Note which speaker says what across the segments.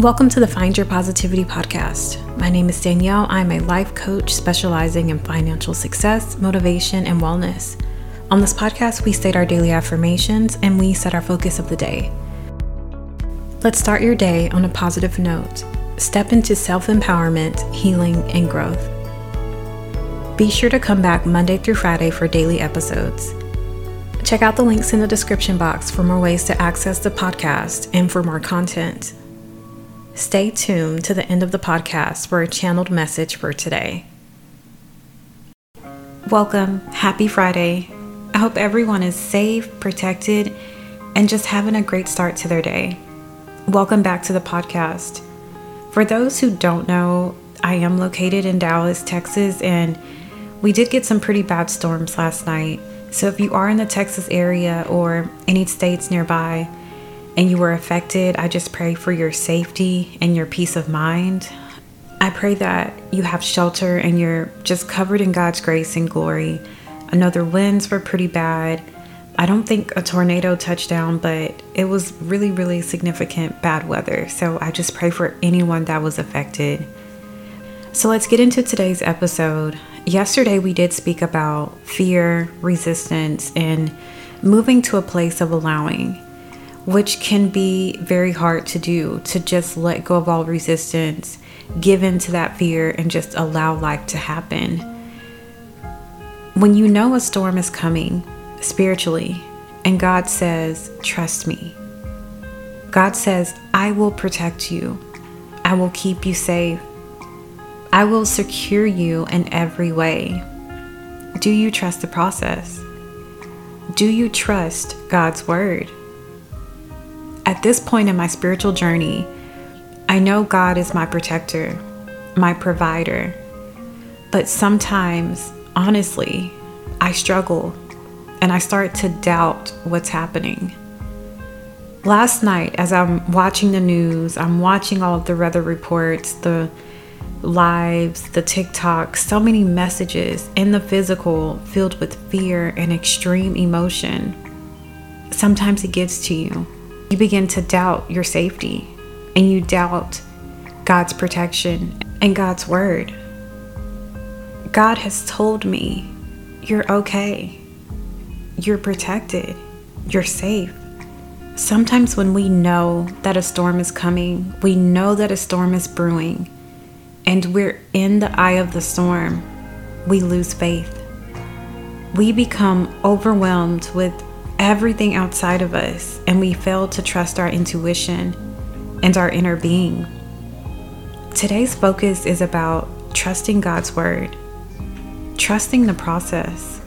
Speaker 1: Welcome to the Find Your Positivity podcast. My name is Danyell. I'm a life coach specializing in financial success, motivation, and wellness. On this podcast, we state our daily affirmations and we set our focus of the day. Let's start your day on a positive note. Step into self empowerment, healing, and growth. Be sure to come back Monday through Friday for daily episodes. Check out the links in the description box for more ways to access the podcast and for more content. Stay tuned to the end of the podcast for a channeled message for today. Welcome. Happy Friday. I hope everyone is safe, protected, and just having a great start to their day. Welcome back to the podcast. For those who don't know, I am located in Dallas, Texas, and we did get some pretty bad storms last night. So if you are in the Texas area or any states nearby, and you were affected, I just pray for your safety and your peace of mind. I pray that you have shelter and you're just covered in God's grace and glory. I know the winds were pretty bad. I don't think a tornado touched down, but it was really, really significant bad weather. So I just pray for anyone that was affected. So let's get into today's episode. Yesterday, we did speak about fear, resistance, and moving to a place of allowing which can be very hard to do to just let go of all resistance, give in to that fear, and just allow life to happen. When you know a storm is coming spiritually, and God says, Trust me, God says, I will protect you, I will keep you safe, I will secure you in every way. Do you trust the process? Do you trust God's word? At this point in my spiritual journey, I know God is my protector, my provider. But sometimes, honestly, I struggle and I start to doubt what's happening. Last night, as I'm watching the news, I'm watching all of the weather reports, the lives, the TikTok, so many messages in the physical filled with fear and extreme emotion. Sometimes it gets to you you begin to doubt your safety and you doubt God's protection and God's word. God has told me, you're okay, you're protected, you're safe. Sometimes when we know that a storm is coming, we know that a storm is brewing, and we're in the eye of the storm, we lose faith. We become overwhelmed with everything outside of us and we fail to trust our intuition and our inner being. Today's focus is about trusting God's word, trusting the process.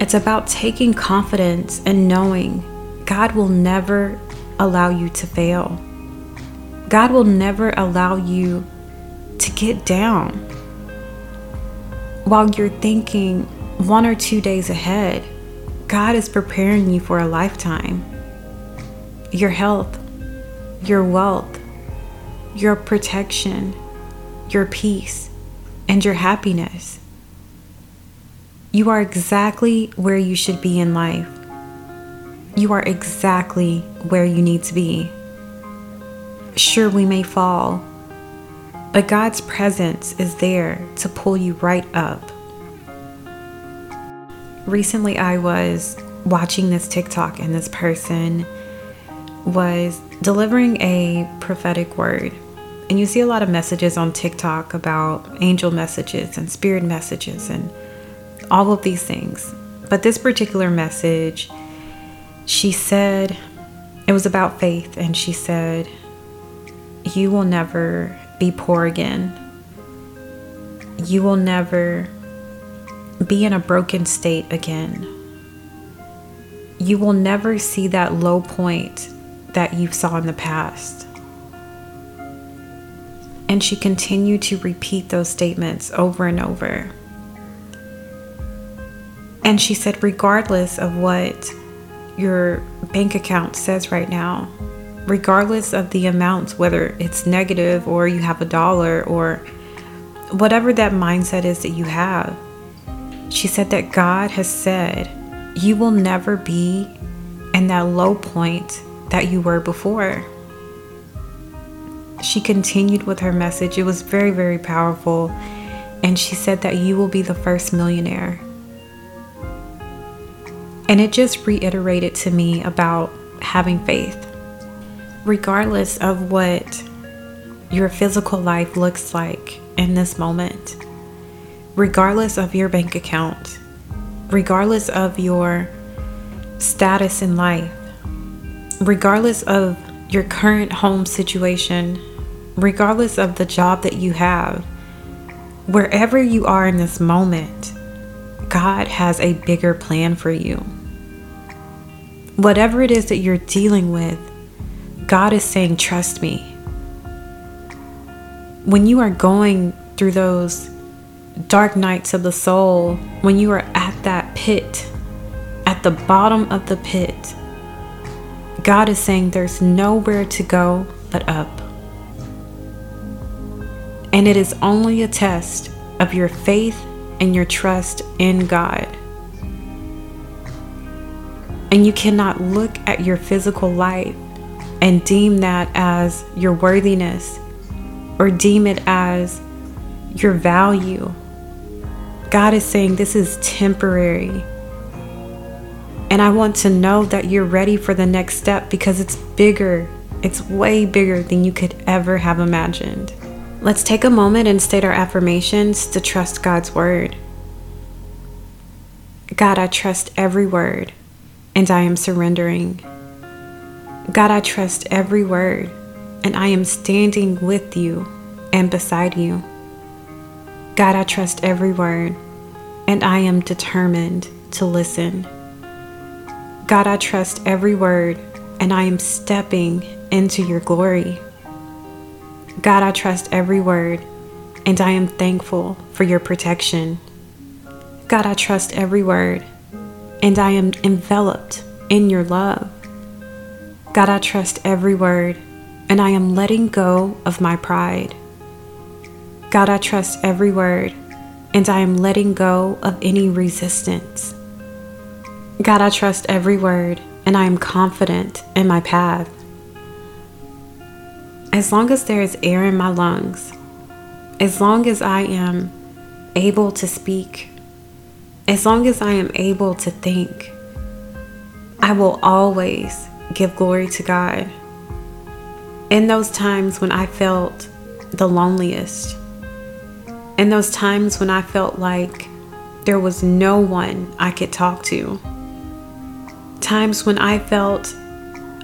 Speaker 1: It's about taking confidence and knowing God will never allow you to fail. God will never allow you to get down while you're thinking one or two days ahead God is preparing you for a lifetime. Your health, your wealth, your protection, your peace, and your happiness. You are exactly where you should be in life. You are exactly where you need to be. Sure, we may fall, but God's presence is there to pull you right up recently I was watching this TikTok and this person was delivering a prophetic word. And you see a lot of messages on TikTok about angel messages and spirit messages and all of these things. But this particular message, she said, it was about faith, and she said, You will never be poor again. You will never be in a broken state again. You will never see that low point that you saw in the past. And she continued to repeat those statements over and over. And she said, regardless of what your bank account says right now, regardless of the amount, whether it's negative or you have a dollar or whatever that mindset is that you have, she said that God has said, You will never be in that low point that you were before. she continued with her message. It was very, very powerful. And she said that you will be the first millionaire. And it just reiterated to me about having faith. Regardless of what your physical life looks like in this moment, regardless of your bank account, regardless of your status in life, regardless of your current home situation, regardless of the job that you have, wherever you are in this moment, God has a bigger plan for you. Whatever it is that you're dealing with, God is saying, Trust me. When you are going through those dark nights of the soul, when you are at that pit, at the bottom of the pit, God is saying there's nowhere to go but up. And it is only a test of your faith and your trust in God. And you cannot look at your physical life and deem that as your worthiness or deem it as your value. God is saying this is temporary. And I want to know that you're ready for the next step because it's bigger. It's way bigger than you could ever have imagined. Let's take a moment and state our affirmations to trust God's word. God, I trust every word and I am surrendering. God, I trust every word and I am standing with you and beside you. God, I trust every word and I am determined to listen. God, I trust every word, and I am stepping into your glory. God, I trust every word, and I am thankful for your protection. God, I trust every word, and I am enveloped in your love. God, I trust every word, and I am letting go of my pride. God, I trust every word, and I am letting go of any resistance. God, I trust every word and I am confident in my path. As long as there is air in my lungs, as long as I am able to speak, as long as I am able to think, I will always give glory to God. In those times when I felt the loneliest, in those times when I felt like there was no one I could talk to times when I felt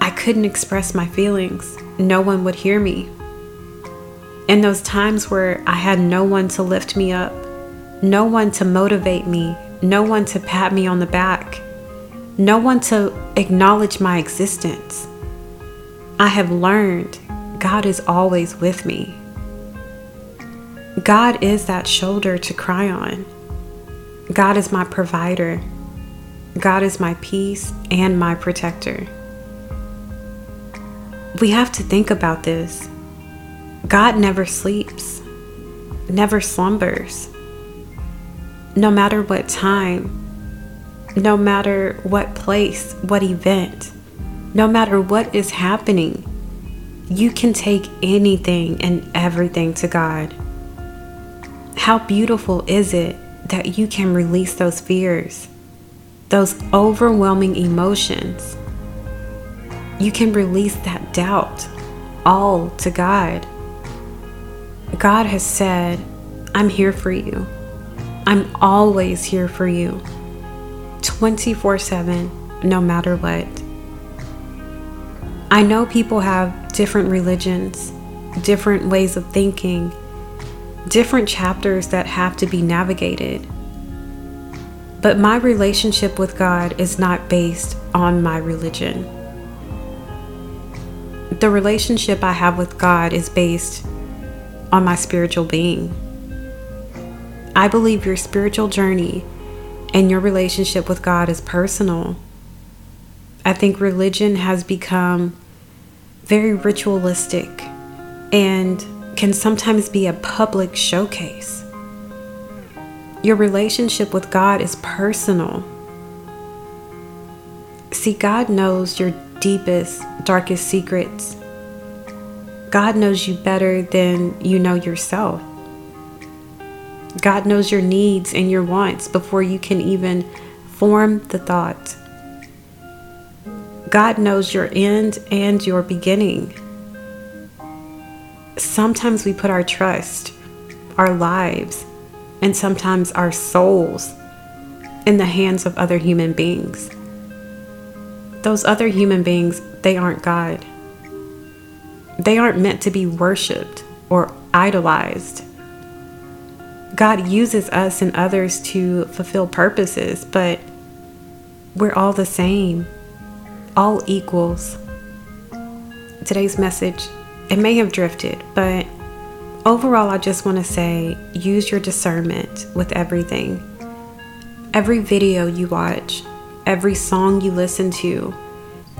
Speaker 1: I couldn't express my feelings, no one would hear me. In those times where I had no one to lift me up, no one to motivate me, no one to pat me on the back, no one to acknowledge my existence, I have learned God is always with me. God is that shoulder to cry on. God is my provider. God is my peace and my protector. We have to think about this. God never sleeps, never slumbers. No matter what time, no matter what place, what event, no matter what is happening, you can take anything and everything to God. How beautiful is it that you can release those fears? those overwhelming emotions, you can release that doubt all to God. God has said, I'm here for you. I'm always here for you, 24 7, no matter what. I know people have different religions, different ways of thinking, different chapters that have to be navigated. But my relationship with God is not based on my religion. The relationship I have with God is based on my spiritual being. I believe your spiritual journey and your relationship with God is personal. I think religion has become very ritualistic and can sometimes be a public showcase. Your relationship with God is personal. See, God knows your deepest, darkest secrets. God knows you better than you know yourself. God knows your needs and your wants before you can even form the thought. God knows your end and your beginning. Sometimes we put our trust, our lives, and sometimes our souls in the hands of other human beings. Those other human beings, they aren't God. They aren't meant to be worshiped or idolized. God uses us and others to fulfill purposes, but we're all the same, all equals. Today's message, it may have drifted, but overall, I just want to say use your discernment with everything. Every video you watch, every song you listen to,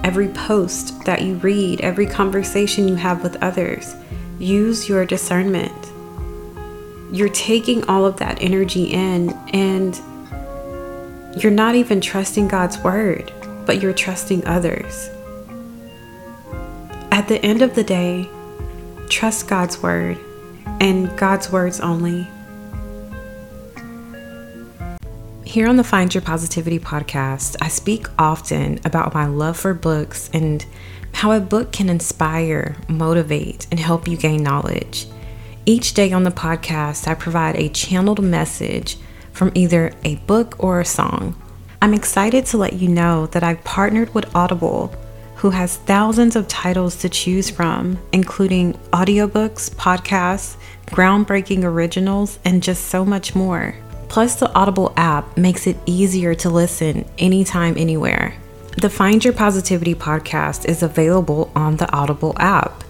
Speaker 1: every post that you read, every conversation you have with others, use your discernment you're taking all of that energy in and you're not even trusting God's word, but you're trusting others. At the end of the day, trust God's word and God's words only. Here on the Find Your Positivity podcast, I speak often about my love for books and how a book can inspire, motivate, and help you gain knowledge. Each day on the podcast, I provide a channeled message from either a book or a song. I'm excited to let you know that I've partnered with Audible, who has thousands of titles to choose from, including audiobooks, podcasts, groundbreaking originals, and just so much more. Plus, the Audible app makes it easier to listen anytime, anywhere. The Find Your Positivity podcast is available on the Audible app.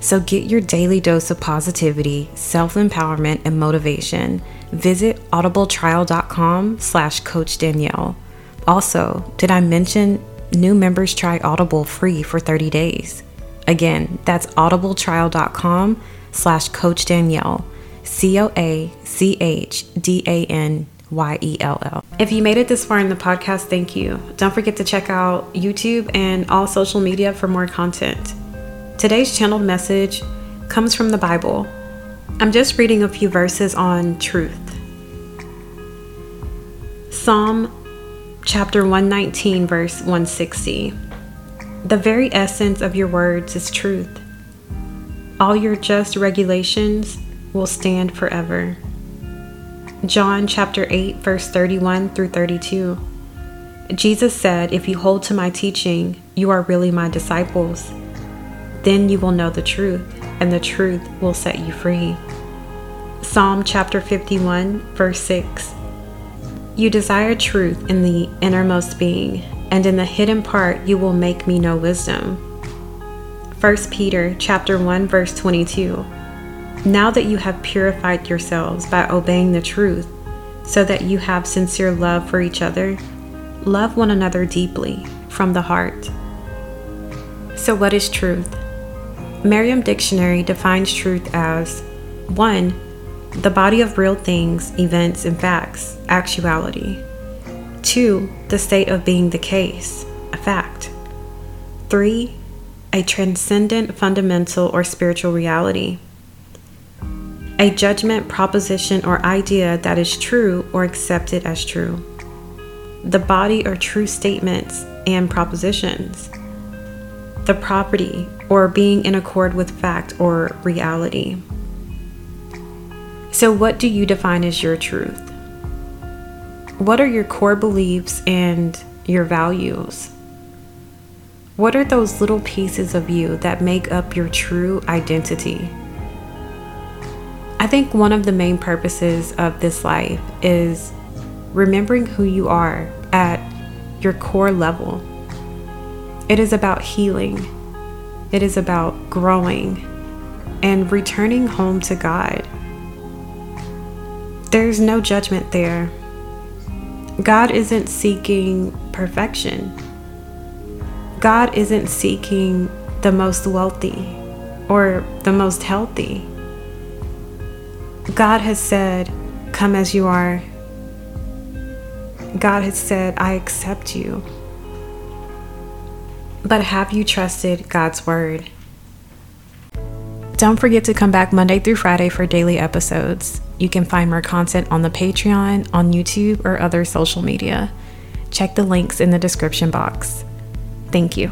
Speaker 1: So get your daily dose of positivity, self-empowerment, and motivation. Visit audibletrial.com slash coach Danyell. Also, did I mention new members try Audible free for 30 days? Again, that's audibletrial.com slash coach Danyell. C-O-A-C-H-D-A-N-Y-E-L-L. If you made it this far in the podcast, thank you. Don't forget to check out YouTube and all social media for more content. Today's channeled message comes from the Bible. I'm just reading a few verses on truth. Psalm chapter 119, verse 160. The very essence of your words is truth. All your just regulations will stand forever. John chapter 8, verse 31 through 32. Jesus said, If you hold to my teaching, you are really my disciples then you will know the truth, and the truth will set you free. Psalm chapter 51, verse 6. You desire truth in the innermost being, and in the hidden part you will make me know wisdom. 1 Peter chapter 1 verse 22. Now that you have purified yourselves by obeying the truth, so that you have sincere love for each other, love one another deeply from the heart. So what is truth? Merriam Dictionary defines truth as 1. The body of real things, events, and facts, actuality. 2. The state of being the case, a fact. 3. A transcendent, fundamental, or spiritual reality. A judgment, proposition, or idea that is true or accepted as true. The body or true statements and propositions the property, or being in accord with fact or reality. So, what do you define as your truth? What are your core beliefs and your values? What are those little pieces of you that make up your true identity? I think one of the main purposes of this life is remembering who you are at your core level it is about healing, it is about growing and returning home to God. There's no judgment there. God isn't seeking perfection. God isn't seeking the most wealthy or the most healthy. God has said, Come as you are. God has said, I accept you. But have you trusted God's word? Don't forget to come back Monday through Friday for daily episodes. You can find more content on the Patreon, on YouTube, or other social media. Check the links in the description box. Thank you.